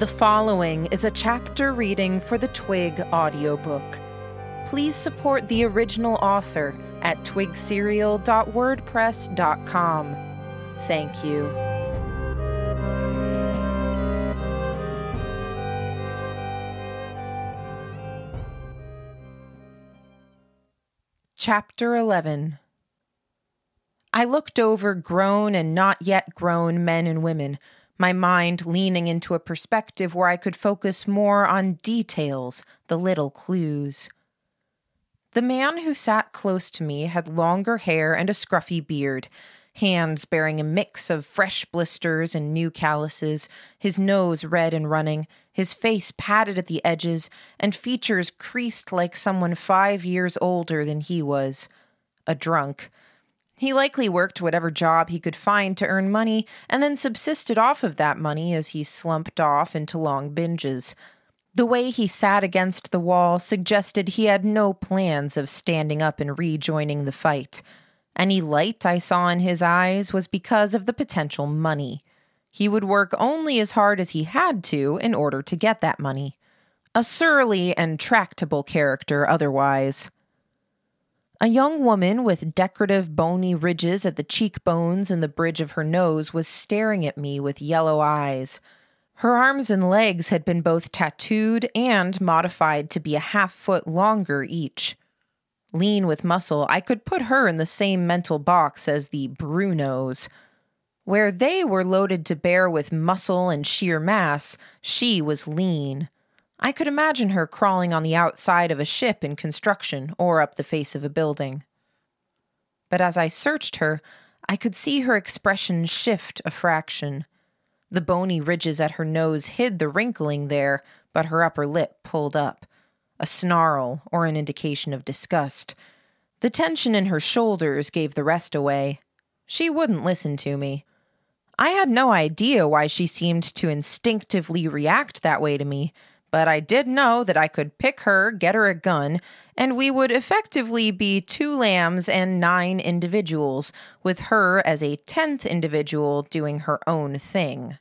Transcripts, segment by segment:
The following is a chapter reading for the Twig audiobook. Please support the original author at twigserial.wordpress.com. Thank you. Chapter 11 I looked over grown and not yet grown men and women my mind leaning into a perspective where I could focus more on details, the little clues. The man who sat close to me had longer hair and a scruffy beard, hands bearing a mix of fresh blisters and new calluses, his nose red and running, his face padded at the edges, and features creased like someone five years older than he was. A drunk he likely worked whatever job he could find to earn money and then subsisted off of that money as he slumped off into long binges. The way he sat against the wall suggested he had no plans of standing up and rejoining the fight. Any light I saw in his eyes was because of the potential money. He would work only as hard as he had to in order to get that money. A surly and tractable character otherwise. A young woman with decorative bony ridges at the cheekbones and the bridge of her nose was staring at me with yellow eyes. Her arms and legs had been both tattooed and modified to be a half foot longer each. Lean with muscle, I could put her in the same mental box as the Brunos. Where they were loaded to bear with muscle and sheer mass, she was lean. I could imagine her crawling on the outside of a ship in construction or up the face of a building. But as I searched her, I could see her expression shift a fraction. The bony ridges at her nose hid the wrinkling there, but her upper lip pulled up, a snarl or an indication of disgust. The tension in her shoulders gave the rest away. She wouldn't listen to me. I had no idea why she seemed to instinctively react that way to me but I did know that I could pick her, get her a gun, and we would effectively be two lambs and nine individuals, with her as a tenth individual doing her own thing.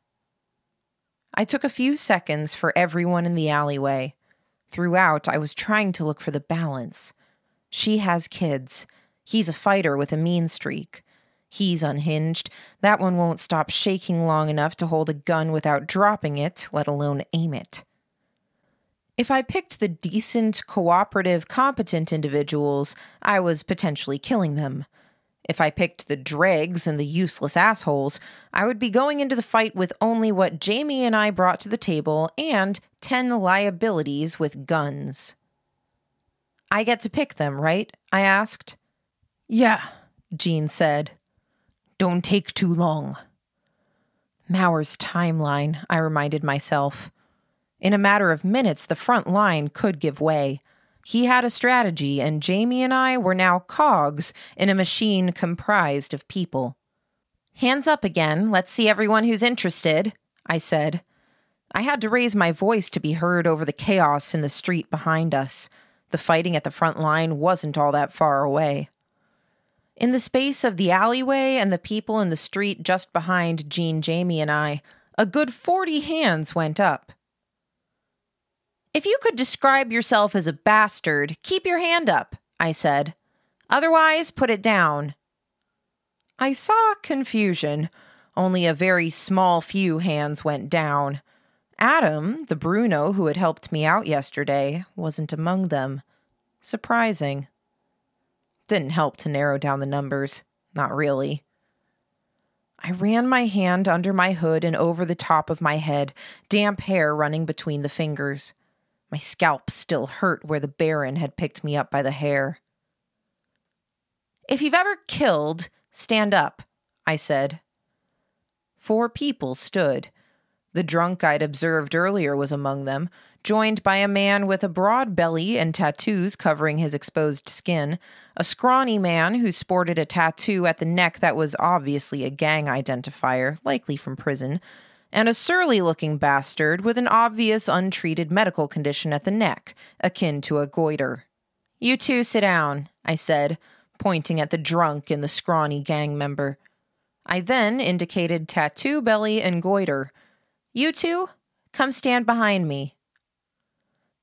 I took a few seconds for everyone in the alleyway. Throughout, I was trying to look for the balance. She has kids. He's a fighter with a mean streak. He's unhinged. That one won't stop shaking long enough to hold a gun without dropping it, let alone aim it. If I picked the decent, cooperative, competent individuals, I was potentially killing them. If I picked the dregs and the useless assholes, I would be going into the fight with only what Jamie and I brought to the table and 10 liabilities with guns. I get to pick them, right? I asked. Yeah, Jean said. Don't take too long. Mauer's timeline, I reminded myself. In a matter of minutes, the front line could give way. He had a strategy, and Jamie and I were now cogs in a machine comprised of people. Hands up again. Let's see everyone who's interested, I said. I had to raise my voice to be heard over the chaos in the street behind us. The fighting at the front line wasn't all that far away. In the space of the alleyway and the people in the street just behind Jean, Jamie, and I, a good forty hands went up. If you could describe yourself as a bastard, keep your hand up, I said. Otherwise, put it down. I saw confusion. Only a very small few hands went down. Adam, the Bruno who had helped me out yesterday, wasn't among them. Surprising. Didn't help to narrow down the numbers. Not really. I ran my hand under my hood and over the top of my head, damp hair running between the fingers. My scalp still hurt where the Baron had picked me up by the hair. If you've ever killed, stand up, I said. Four people stood. The drunk I'd observed earlier was among them, joined by a man with a broad belly and tattoos covering his exposed skin, a scrawny man who sported a tattoo at the neck that was obviously a gang identifier, likely from prison, and a surly looking bastard with an obvious untreated medical condition at the neck, akin to a goiter. You two sit down, I said, pointing at the drunk and the scrawny gang member. I then indicated tattoo belly and goiter. You two, Come stand behind me.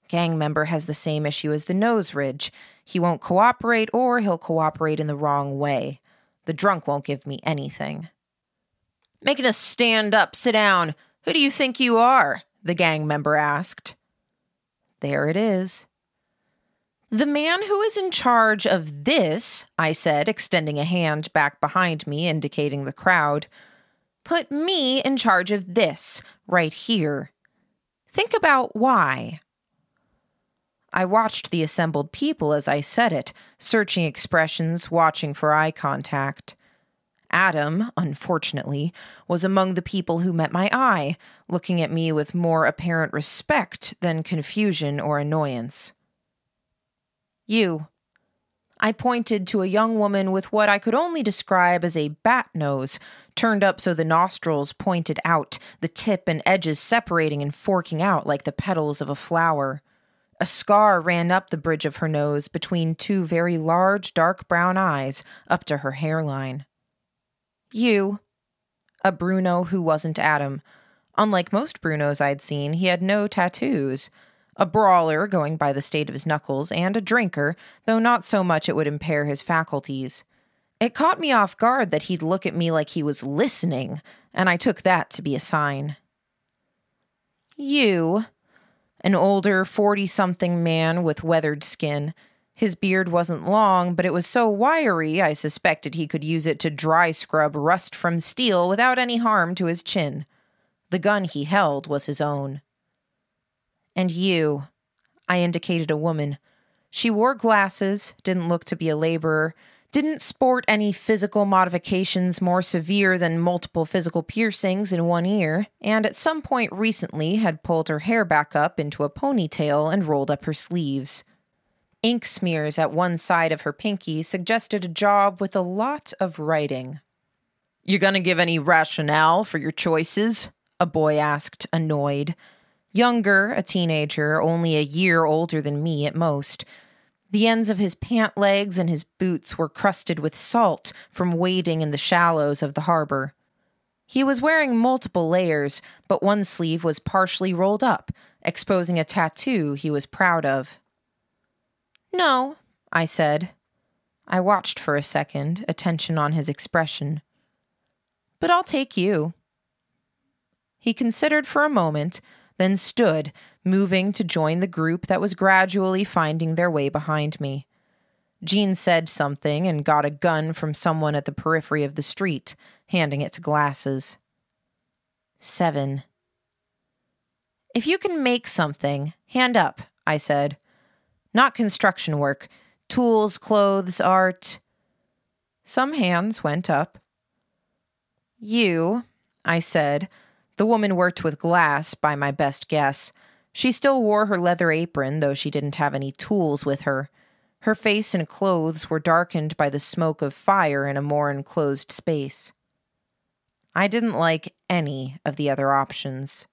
Gang member has the same issue as the nose ridge. He won't cooperate or he'll cooperate in the wrong way. The drunk won't give me anything. Making us stand up, sit down. Who do you think you are? The gang member asked. There it is. The man who is in charge of this, I said, extending a hand back behind me, indicating the crowd, put me in charge of this, right here. Think about why. I watched the assembled people as I said it, searching expressions, watching for eye contact. Adam, unfortunately, was among the people who met my eye, looking at me with more apparent respect than confusion or annoyance. You. I pointed to a young woman with what I could only describe as a bat nose, turned up so the nostrils pointed out, the tip and edges separating and forking out like the petals of a flower. A scar ran up the bridge of her nose between two very large dark brown eyes up to her hairline. You. A Bruno who wasn't Adam. Unlike most Brunos I'd seen, he had no tattoos. A brawler, going by the state of his knuckles, and a drinker, though not so much it would impair his faculties. It caught me off guard that he'd look at me like he was listening, and I took that to be a sign. You, an older 40 something man with weathered skin. His beard wasn't long, but it was so wiry I suspected he could use it to dry scrub rust from steel without any harm to his chin. The gun he held was his own. And you, I indicated a woman. She wore glasses, didn't look to be a laborer, didn't sport any physical modifications more severe than multiple physical piercings in one ear, and at some point recently had pulled her hair back up into a ponytail and rolled up her sleeves. Ink smears at one side of her pinky suggested a job with a lot of writing. You gonna give any rationale for your choices? A boy asked, annoyed. Younger, a teenager, only a year older than me at most. The ends of his pant legs and his boots were crusted with salt from wading in the shallows of the harbor. He was wearing multiple layers, but one sleeve was partially rolled up, exposing a tattoo he was proud of. No, I said. I watched for a second, attention on his expression. But I'll take you. He considered for a moment, then stood, moving to join the group that was gradually finding their way behind me. Jean said something and got a gun from someone at the periphery of the street, handing it to Glasses. Seven. If you can make something, hand up, I said. Not construction work, tools, clothes, art. Some hands went up. You, I said, the woman worked with glass, by my best guess. She still wore her leather apron, though she didn't have any tools with her. Her face and clothes were darkened by the smoke of fire in a more enclosed space. I didn't like any of the other options.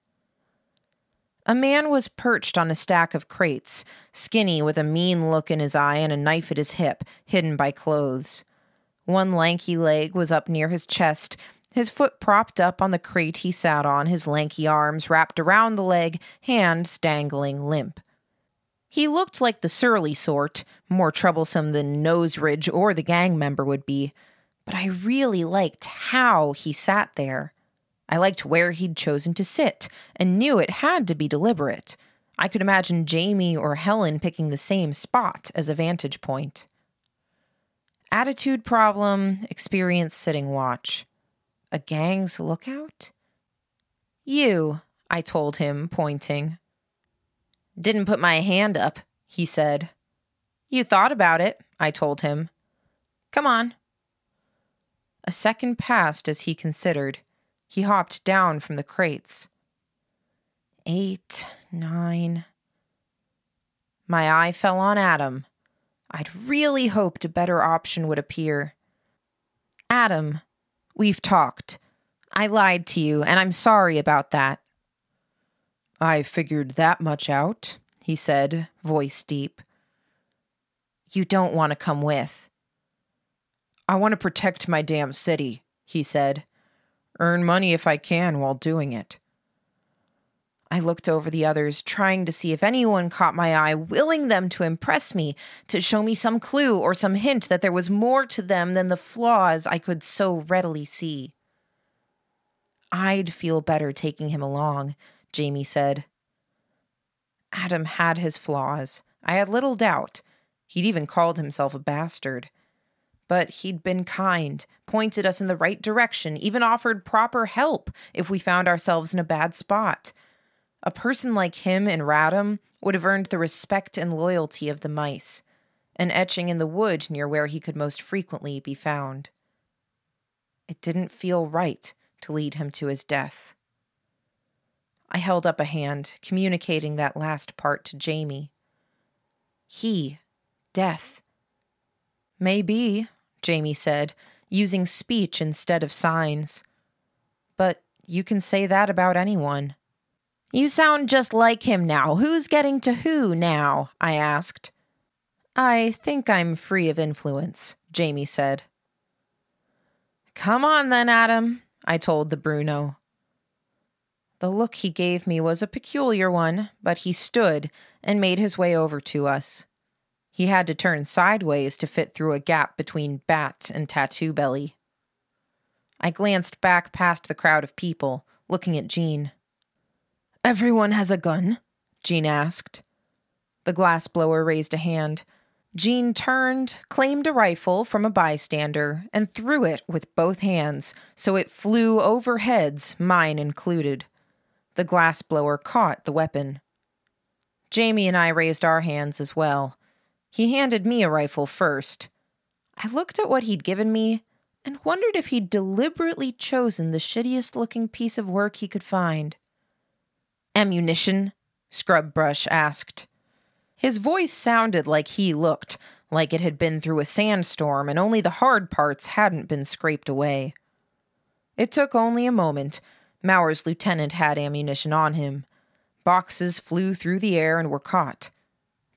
A man was perched on a stack of crates, skinny with a mean look in his eye and a knife at his hip, hidden by clothes. One lanky leg was up near his chest, his foot propped up on the crate he sat on, his lanky arms wrapped around the leg, hands dangling limp. He looked like the surly sort, more troublesome than Nose Ridge or the gang member would be, but I really liked how he sat there. I liked where he'd chosen to sit, and knew it had to be deliberate. I could imagine Jamie or Helen picking the same spot as a vantage point. Attitude problem, experience sitting watch. A gang's lookout? You, I told him, pointing. Didn't put my hand up, he said. You thought about it, I told him. Come on. A second passed as he considered. He hopped down from the crates. Eight, nine. My eye fell on Adam. I'd really hoped a better option would appear. Adam, We've talked. I lied to you, and I'm sorry about that. I figured that much out, he said, voice deep. You don't want to come with. I want to protect my damn city, he said. Earn money if I can while doing it. I looked over the others, trying to see if anyone caught my eye, willing them to impress me, to show me some clue or some hint that there was more to them than the flaws I could so readily see. I'd feel better taking him along, Jamie said. Adam had his flaws. I had little doubt. He'd even called himself a bastard. But he'd been kind, pointed us in the right direction, even offered proper help if we found ourselves in a bad spot. A person like him and Radham would have earned the respect and loyalty of the mice, an etching in the wood near where he could most frequently be found. It didn't feel right to lead him to his death. I held up a hand, communicating that last part to Jamie. He, death. Maybe, Jamie said, using speech instead of signs. But you can say that about anyone. You sound just like him now. Who's getting to who now? I asked. I think I'm free of influence, Jamie said. Come on then, Adam, I told the Bruno. The look he gave me was a peculiar one, but he stood and made his way over to us. He had to turn sideways to fit through a gap between Bat and Tattoo Belly. I glanced back past the crowd of people, looking at Jean. Everyone has a gun? Jean asked. The glassblower raised a hand. Jean turned, claimed a rifle from a bystander, and threw it with both hands, so it flew over heads, mine included. The glassblower caught the weapon. Jamie and I raised our hands as well. He handed me a rifle first. I looked at what he'd given me and wondered if he'd deliberately chosen the shittiest looking piece of work he could find. Ammunition? Scrubbrush asked. His voice sounded like he looked, like it had been through a sandstorm and only the hard parts hadn't been scraped away. It took only a moment. Mauer's lieutenant had ammunition on him. Boxes flew through the air and were caught.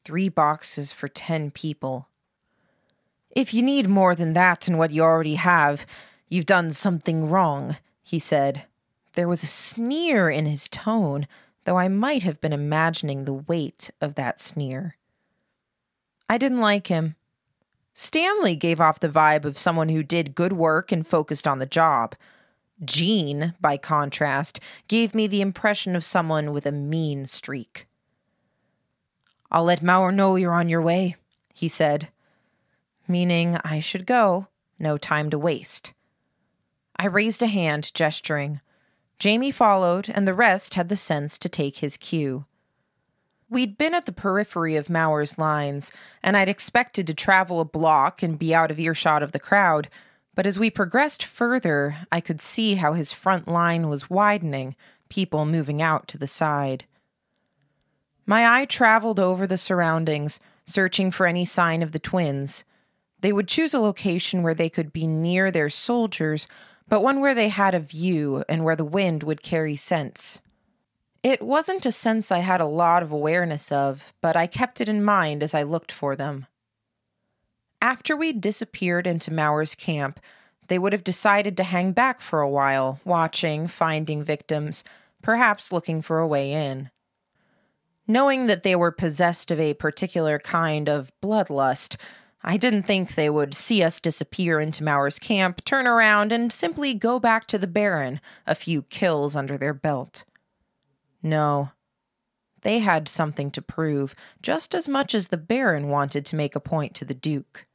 Three boxes for ten people. If you need more than that and what you already have, you've done something wrong, he said. There was a sneer in his tone, though I might have been imagining the weight of that sneer. I didn't like him. Stanley gave off the vibe of someone who did good work and focused on the job. Jean, by contrast, gave me the impression of someone with a mean streak. I'll let Mauer know you're on your way, he said, meaning I should go, no time to waste. I raised a hand, gesturing. Jamie followed, and the rest had the sense to take his cue. We'd been at the periphery of Mauer's lines, and I'd expected to travel a block and be out of earshot of the crowd, but as we progressed further, I could see how his front line was widening, people moving out to the side. My eye traveled over the surroundings, searching for any sign of the twins. They would choose a location where they could be near their soldiers but one where they had a view and where the wind would carry scents. It wasn't a sense I had a lot of awareness of, but I kept it in mind as I looked for them. After we'd disappeared into Mauer's camp, they would have decided to hang back for a while, watching, finding victims, perhaps looking for a way in. Knowing that they were possessed of a particular kind of bloodlust, I didn't think they would see us disappear into Mauer's camp, turn around, and simply go back to the Baron, a few kills under their belt. No. They had something to prove, just as much as the Baron wanted to make a point to the Duke.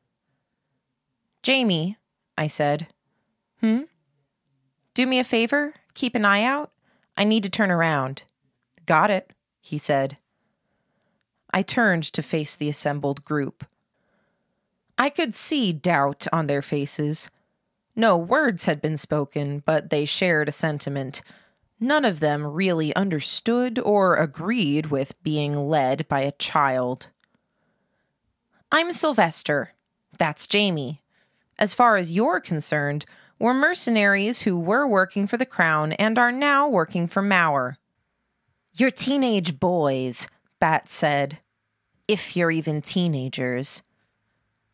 Jamie, I said. Hmm? Do me a favor? Keep an eye out? I need to turn around. Got it, he said. I turned to face the assembled group. I could see doubt on their faces. No words had been spoken, but they shared a sentiment. None of them really understood or agreed with being led by a child. I'm Sylvester. That's Jamie. As far as you're concerned, we're mercenaries who were working for the Crown and are now working for Mauer. You're teenage boys, Bat said. If you're even teenagers.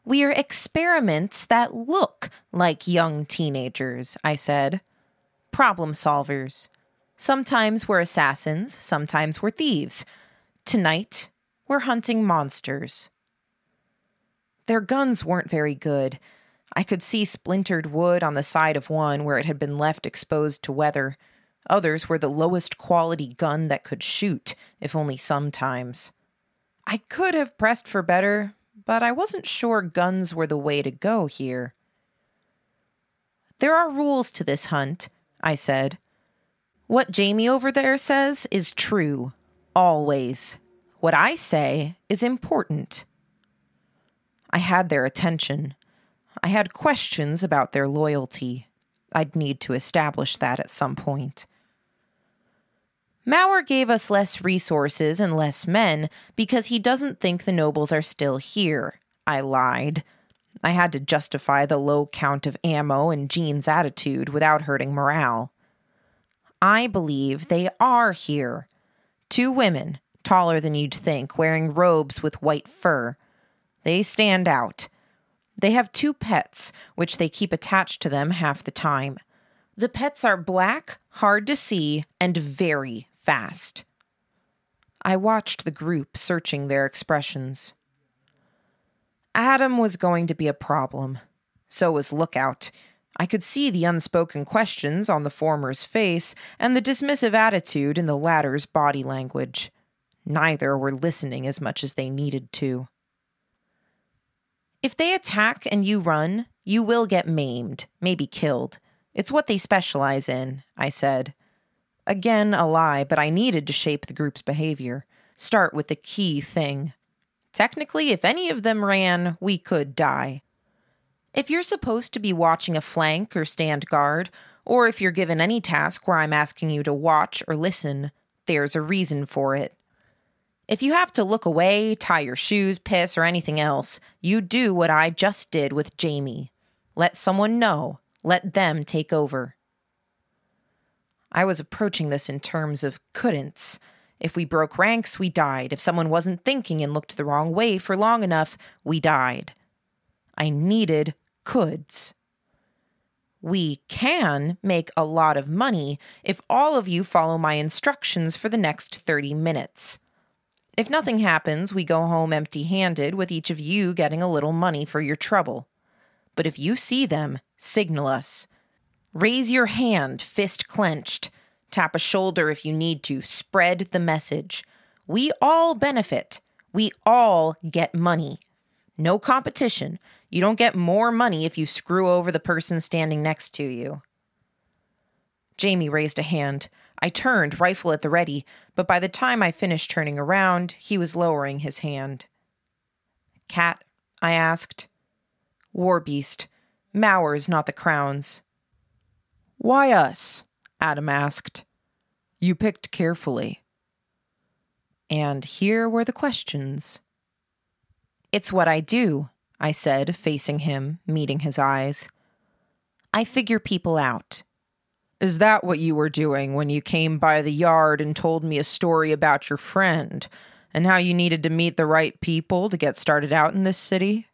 We're experiments that look like young teenagers, I said. Problem solvers. Sometimes we're assassins, sometimes we're thieves. Tonight, we're hunting monsters. Their guns weren't very good. I could see splintered wood on the side of one where it had been left exposed to weather. Others were the lowest quality gun that could shoot, if only sometimes. I could have pressed for better, but I wasn't sure guns were the way to go here. There are rules to this hunt, I said. What Jamie over there says is true, always. What I say is important. I had their attention. I had questions about their loyalty. I'd need to establish that at some point. Mauer gave us less resources and less men because he doesn't think the nobles are still here. I lied. I had to justify the low count of ammo and Jean's attitude without hurting morale. I believe they are here. Two women, taller than you'd think, wearing robes with white fur. They stand out. They have two pets, which they keep attached to them half the time. The pets are black, hard to see, and very fast. I watched the group searching their expressions. Adam was going to be a problem. So was Lookout. I could see the unspoken questions on the former's face and the dismissive attitude in the latter's body language. Neither were listening as much as they needed to. If they attack and you run, you will get maimed, maybe killed. It's what they specialize in, I said. Again, a lie, but I needed to shape the group's behavior. Start with the key thing. Technically, if any of them ran, we could die. If you're supposed to be watching a flank or stand guard, or if you're given any task where I'm asking you to watch or listen, there's a reason for it. If you have to look away, tie your shoes, piss, or anything else, you do what I just did with Jamie. Let someone know. Let them take over. I was approaching this in terms of couldn'ts. If we broke ranks, we died. If someone wasn't thinking and looked the wrong way for long enough, we died. I needed coulds. We can make a lot of money if all of you follow my instructions for the next 30 minutes. If nothing happens, we go home empty handed with each of you getting a little money for your trouble. But if you see them, signal us. Raise your hand, fist clenched. Tap a shoulder if you need to. Spread the message. We all benefit. We all get money. No competition. You don't get more money if you screw over the person standing next to you. Jamie raised a hand. I turned, rifle at the ready, but by the time I finished turning around, he was lowering his hand. Cat? I asked. War beast. Mauer's not the Crown's. Why us? Adam asked. You picked carefully. And here were the questions. It's what I do, I said, facing him, meeting his eyes. I figure people out. Is that what you were doing when you came by the yard and told me a story about your friend and how you needed to meet the right people to get started out in this city?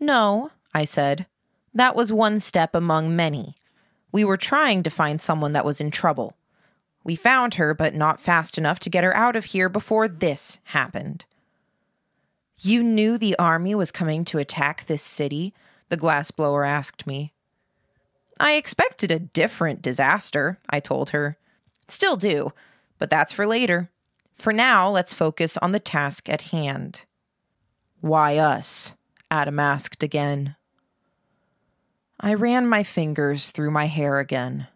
No, I said. That was one step among many. We were trying to find someone that was in trouble. We found her, but not fast enough to get her out of here before this happened. You knew the army was coming to attack this city? The glassblower asked me. I expected a different disaster, I told her. Still do, but that's for later. For now, let's focus on the task at hand. Why us? Adam asked again. I ran my fingers through my hair again.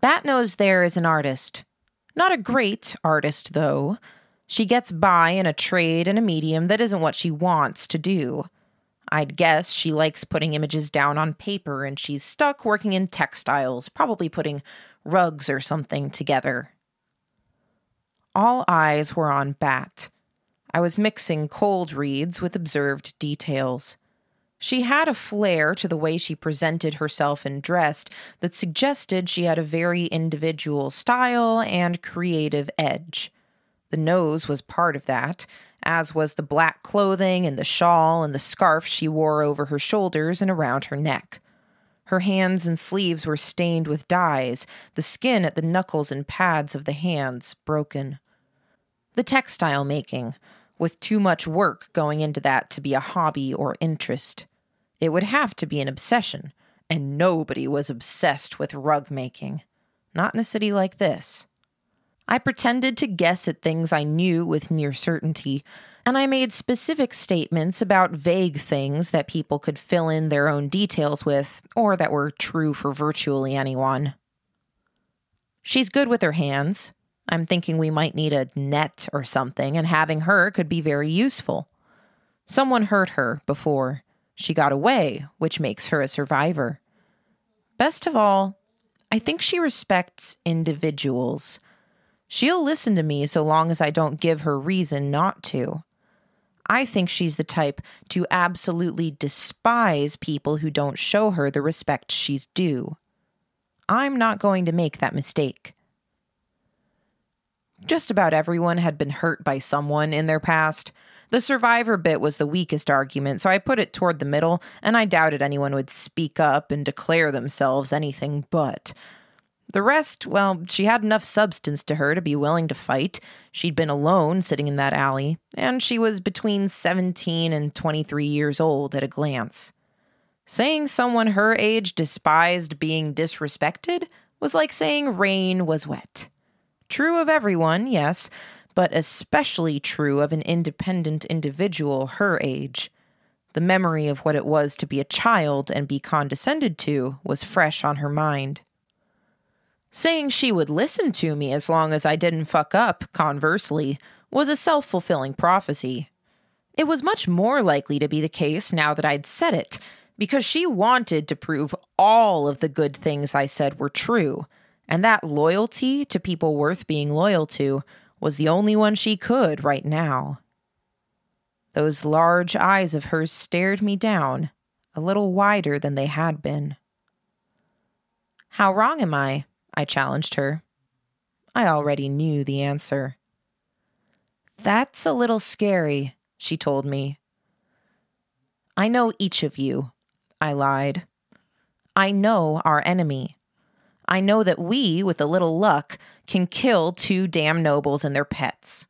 Batnose there is an artist. Not a great artist, though. She gets by in a trade and a medium that isn't what she wants to do. I'd guess she likes putting images down on paper and she's stuck working in textiles, probably putting rugs or something together. All eyes were on Bat. I was mixing cold reads with observed details. She had a flair to the way she presented herself and dressed that suggested she had a very individual style and creative edge. The nose was part of that, as was the black clothing and the shawl and the scarf she wore over her shoulders and around her neck. Her hands and sleeves were stained with dyes, the skin at the knuckles and pads of the hands broken. The textile making, with too much work going into that to be a hobby or interest. It would have to be an obsession, and nobody was obsessed with rug making. Not in a city like this. I pretended to guess at things I knew with near certainty, and I made specific statements about vague things that people could fill in their own details with, or that were true for virtually anyone. She's good with her hands. I'm thinking we might need a net or something, and having her could be very useful. Someone hurt her before. She got away, which makes her a survivor. Best of all, I think she respects individuals. She'll listen to me so long as I don't give her reason not to. I think she's the type to absolutely despise people who don't show her the respect she's due. I'm not going to make that mistake. Just about everyone had been hurt by someone in their past. The survivor bit was the weakest argument, so I put it toward the middle, and I doubted anyone would speak up and declare themselves anything but. The rest, well, she had enough substance to her to be willing to fight. She'd been alone sitting in that alley, and she was between 17 and 23 years old at a glance. Saying someone her age despised being disrespected was like saying rain was wet. True of everyone, yes, but especially true of an independent individual her age. The memory of what it was to be a child and be condescended to was fresh on her mind. Saying she would listen to me as long as I didn't fuck up, conversely, was a self fulfilling prophecy. It was much more likely to be the case now that I'd said it, because she wanted to prove all of the good things I said were true, and that loyalty to people worth being loyal to was the only one she could right now. Those large eyes of hers stared me down, a little wider than they had been. How wrong am I? I challenged her. I already knew the answer. That's a little scary, she told me. I know each of you, I lied. I know our enemy. I know that we, with a little luck, can kill two damn nobles and their pets.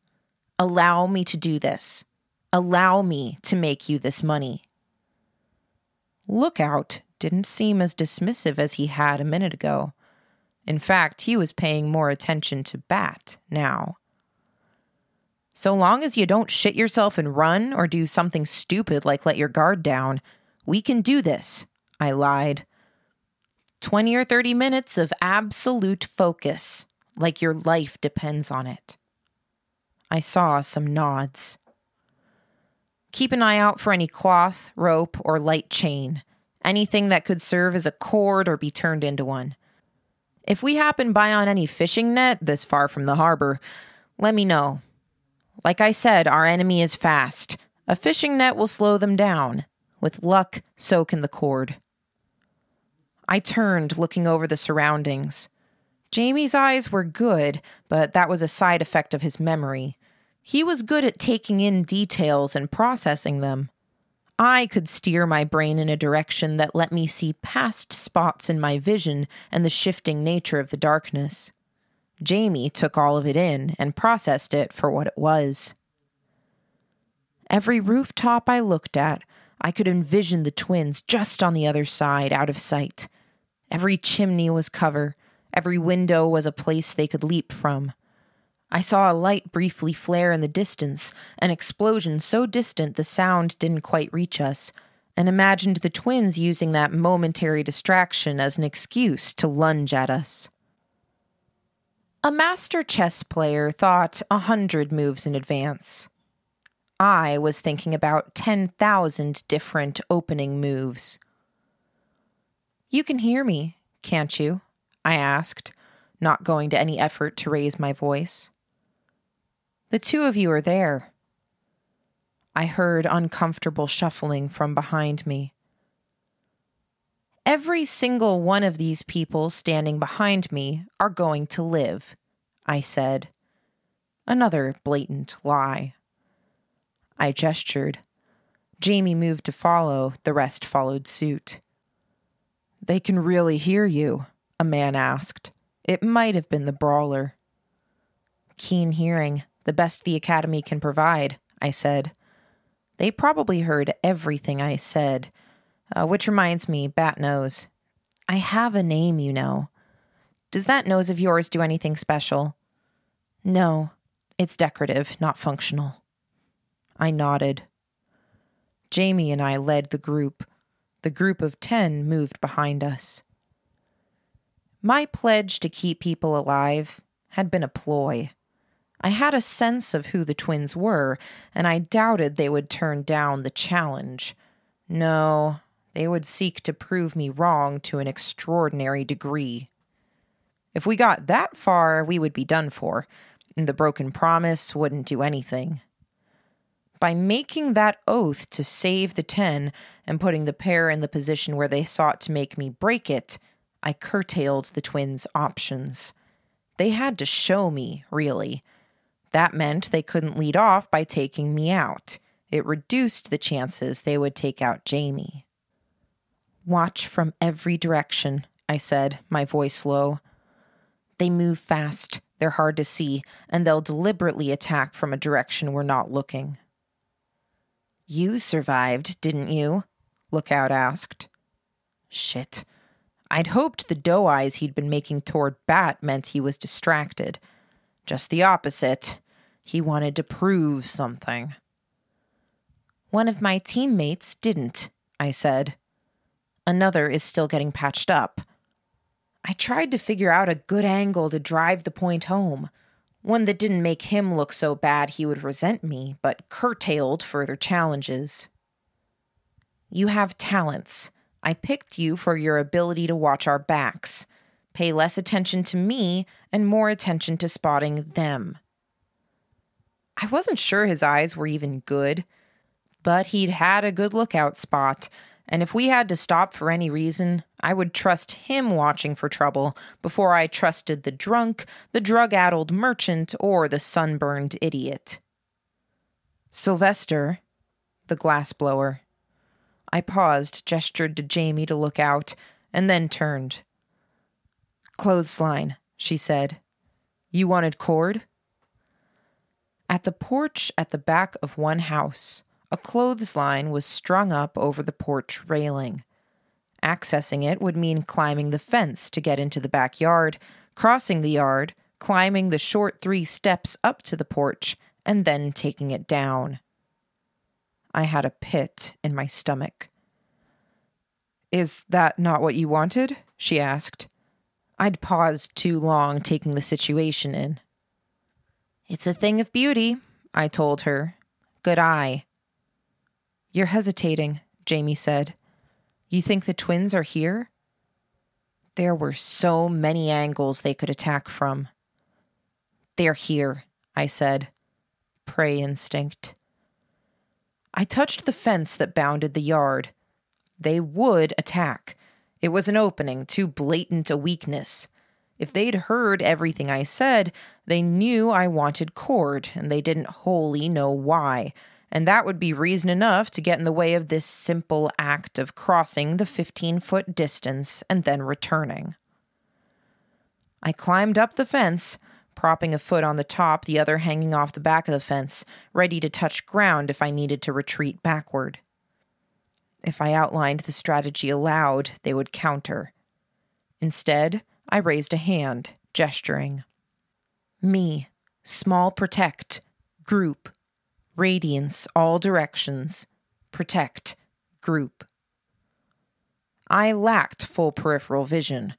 Allow me to do this. Allow me to make you this money. Lookout didn't seem as dismissive as he had a minute ago. In fact, he was paying more attention to Bat now. So long as you don't shit yourself and run or do something stupid like let your guard down, we can do this, I lied. 20 or 30 minutes of absolute focus, like your life depends on it. I saw some nods. Keep an eye out for any cloth, rope, or light chain, anything that could serve as a cord or be turned into one. If we happen by on any fishing net this far from the harbor, let me know. Like I said, our enemy is fast. A fishing net will slow them down. With luck, so can the cord. I turned, looking over the surroundings. Jamie's eyes were good, but that was a side effect of his memory. He was good at taking in details and processing them. I could steer my brain in a direction that let me see past spots in my vision and the shifting nature of the darkness. Jamie took all of it in and processed it for what it was. Every rooftop I looked at, I could envision the twins just on the other side, out of sight. Every chimney was cover, every window was a place they could leap from. I saw a light briefly flare in the distance, an explosion so distant the sound didn't quite reach us, and imagined the twins using that momentary distraction as an excuse to lunge at us. A master chess player thought a hundred moves in advance. I was thinking about 10,000 different opening moves. You can hear me, can't you? I asked, not going to any effort to raise my voice. The two of you are there. I heard uncomfortable shuffling from behind me. Every single one of these people standing behind me are going to live, I said. Another blatant lie. I gestured. Jamie moved to follow, the rest followed suit. They can really hear you, a man asked. It might have been the brawler. Keen hearing, the best the Academy can provide, I said. They probably heard everything I said. Uh, which reminds me, Bat Nose. I have a name, you know. Does that nose of yours do anything special? No, it's decorative, not functional. I nodded. Jamie and I led the group. The group of ten moved behind us. My pledge to keep people alive had been a ploy. I had a sense of who the twins were, and I doubted they would turn down the challenge. No, they would seek to prove me wrong to an extraordinary degree. If we got that far, we would be done for, and the broken promise wouldn't do anything. By making that oath to save the ten and putting the pair in the position where they sought to make me break it, I curtailed the twins' options. They had to show me, really. That meant they couldn't lead off by taking me out. It reduced the chances they would take out Jamie. Watch from every direction, I said, my voice low. They move fast, they're hard to see, and they'll deliberately attack from a direction we're not looking. You survived, didn't you? Lookout asked. Shit. I'd hoped the doe eyes he'd been making toward Bat meant he was distracted. Just the opposite. He wanted to prove something. One of my teammates didn't, I said. Another is still getting patched up. I tried to figure out a good angle to drive the point home, one that didn't make him look so bad he would resent me, but curtailed further challenges. You have talents. I picked you for your ability to watch our backs. Pay less attention to me and more attention to spotting them. I wasn't sure his eyes were even good, but he'd had a good lookout spot, and if we had to stop for any reason, I would trust him watching for trouble before I trusted the drunk, the drug addled merchant, or the sunburned idiot. Sylvester, the glassblower. I paused, gestured to Jamie to look out, and then turned. Clothesline, she said. You wanted cord? At the porch at the back of one house, a clothesline was strung up over the porch railing. Accessing it would mean climbing the fence to get into the backyard, crossing the yard, climbing the short three steps up to the porch, and then taking it down. I had a pit in my stomach. Is that not what you wanted? she asked. I'd paused too long taking the situation in. It's a thing of beauty, I told her. Good eye. You're hesitating, Jamie said. You think the twins are here? There were so many angles they could attack from. They're here, I said. Prey instinct. I touched the fence that bounded the yard. They would attack. It was an opening, too blatant a weakness. If they'd heard everything I said, they knew I wanted cord, and they didn't wholly know why and that would be reason enough to get in the way of this simple act of crossing the 15 foot distance and then returning. I climbed up the fence, propping a foot on the top, the other hanging off the back of the fence, ready to touch ground if I needed to retreat backward. If I outlined the strategy aloud, they would counter. Instead, I raised a hand, gesturing. Me, small protect, group, radiance all directions, protect, group. I lacked full peripheral vision.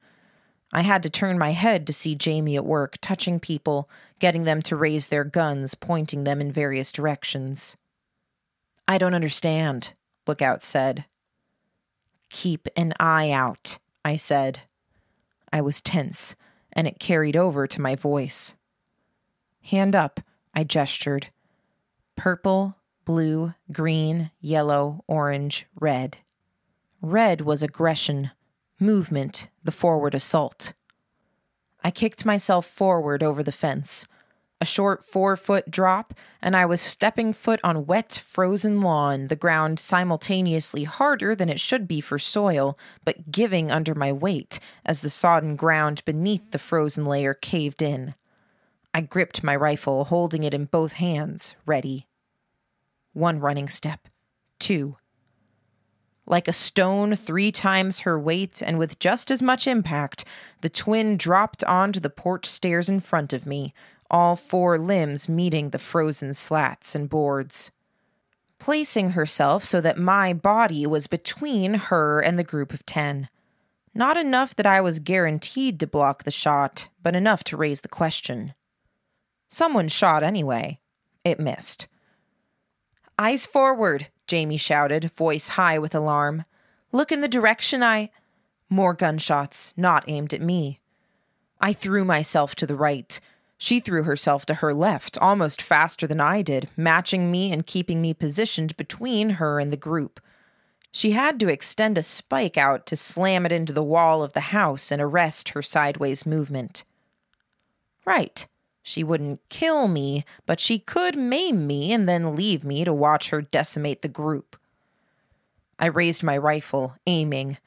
I had to turn my head to see Jamie at work, touching people, getting them to raise their guns, pointing them in various directions. I don't understand, Lookout said. Keep an eye out, I said. I was tense, and it carried over to my voice. Hand up, I gestured purple, blue, green, yellow, orange, red. Red was aggression, movement, the forward assault. I kicked myself forward over the fence. A short four foot drop, and I was stepping foot on wet, frozen lawn, the ground simultaneously harder than it should be for soil, but giving under my weight as the sodden ground beneath the frozen layer caved in. I gripped my rifle, holding it in both hands, ready. One running step, two. Like a stone three times her weight and with just as much impact, the twin dropped onto the porch stairs in front of me, all four limbs meeting the frozen slats and boards. Placing herself so that my body was between her and the group of ten. Not enough that I was guaranteed to block the shot, but enough to raise the question. Someone shot anyway. It missed. Eyes forward, Jamie shouted, voice high with alarm. Look in the direction I. More gunshots, not aimed at me. I threw myself to the right. She threw herself to her left, almost faster than I did, matching me and keeping me positioned between her and the group. She had to extend a spike out to slam it into the wall of the house and arrest her sideways movement. Right. She wouldn't kill me, but she could maim me and then leave me to watch her decimate the group. I raised my rifle, aiming.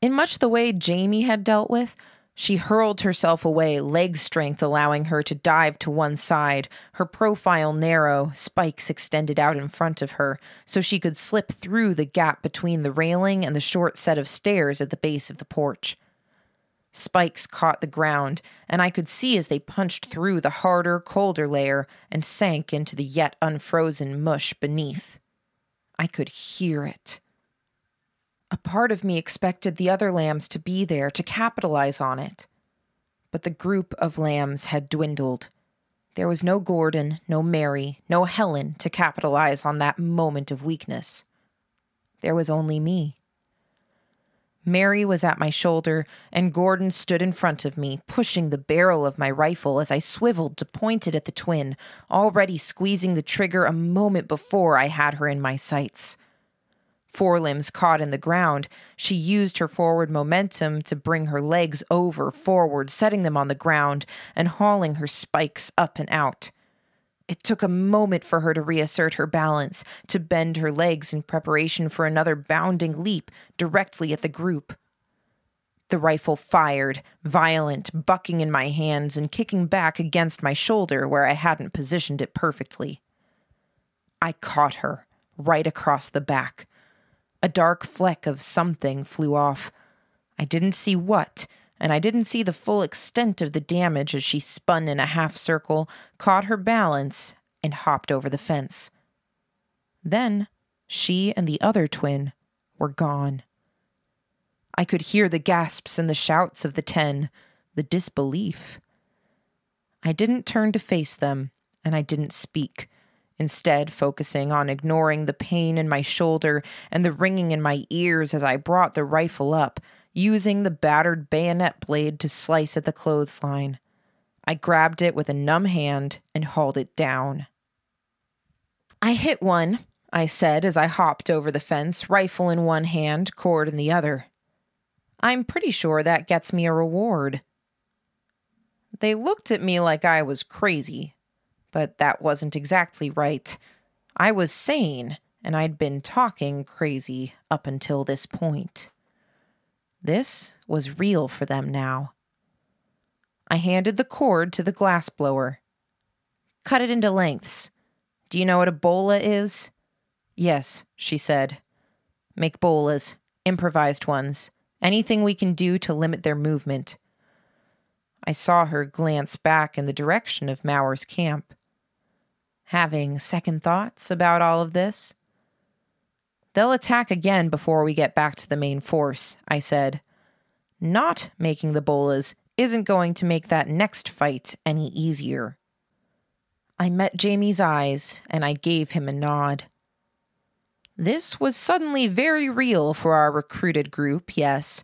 In much the way Jamie had dealt with, she hurled herself away, leg strength allowing her to dive to one side, her profile narrow, spikes extended out in front of her, so she could slip through the gap between the railing and the short set of stairs at the base of the porch. Spikes caught the ground, and I could see as they punched through the harder, colder layer and sank into the yet unfrozen mush beneath. I could hear it. A part of me expected the other lambs to be there to capitalize on it. But the group of lambs had dwindled. There was no Gordon, no Mary, no Helen to capitalize on that moment of weakness. There was only me. Mary was at my shoulder, and Gordon stood in front of me, pushing the barrel of my rifle as I swiveled to point it at the twin, already squeezing the trigger a moment before I had her in my sights. Forelimbs caught in the ground, she used her forward momentum to bring her legs over forward, setting them on the ground and hauling her spikes up and out. It took a moment for her to reassert her balance, to bend her legs in preparation for another bounding leap directly at the group. The rifle fired, violent, bucking in my hands and kicking back against my shoulder where I hadn't positioned it perfectly. I caught her, right across the back. A dark fleck of something flew off. I didn't see what, and I didn't see the full extent of the damage as she spun in a half circle, caught her balance, and hopped over the fence. Then she and the other twin were gone. I could hear the gasps and the shouts of the ten, the disbelief. I didn't turn to face them, and I didn't speak, instead, focusing on ignoring the pain in my shoulder and the ringing in my ears as I brought the rifle up using the battered bayonet blade to slice at the clothesline. I grabbed it with a numb hand and hauled it down. I hit one, I said as I hopped over the fence, rifle in one hand, cord in the other. I'm pretty sure that gets me a reward. They looked at me like I was crazy, but that wasn't exactly right. I was sane, and I'd been talking crazy up until this point. This was real for them now. I handed the cord to the glass blower. Cut it into lengths. Do you know what a bola is? Yes, she said. Make bolas, improvised ones. Anything we can do to limit their movement. I saw her glance back in the direction of Mauer's camp. Having second thoughts about all of this? They'll attack again before we get back to the main force, I said. Not making the bolas isn't going to make that next fight any easier. I met Jamie's eyes and I gave him a nod. This was suddenly very real for our recruited group, yes,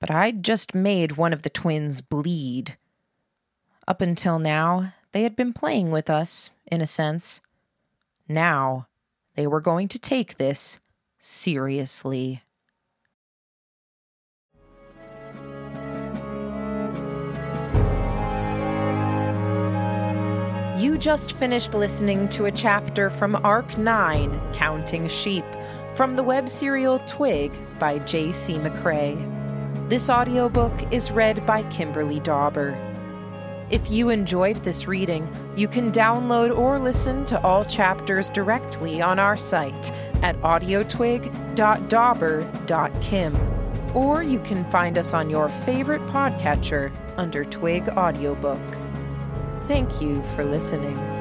but I'd just made one of the twins bleed. Up until now, they had been playing with us, in a sense. Now, they were going to take this seriously. You just finished listening to a chapter from Arc 9, Counting Sheep, from the web serial Twig by J.C. McCrae. This audiobook is read by Kimberly Dauber. If you enjoyed this reading, you can download or listen to all chapters directly on our site at audiotwig.dauber.kim, or you can find us on your favorite podcatcher under Twig Audiobook. Thank you for listening.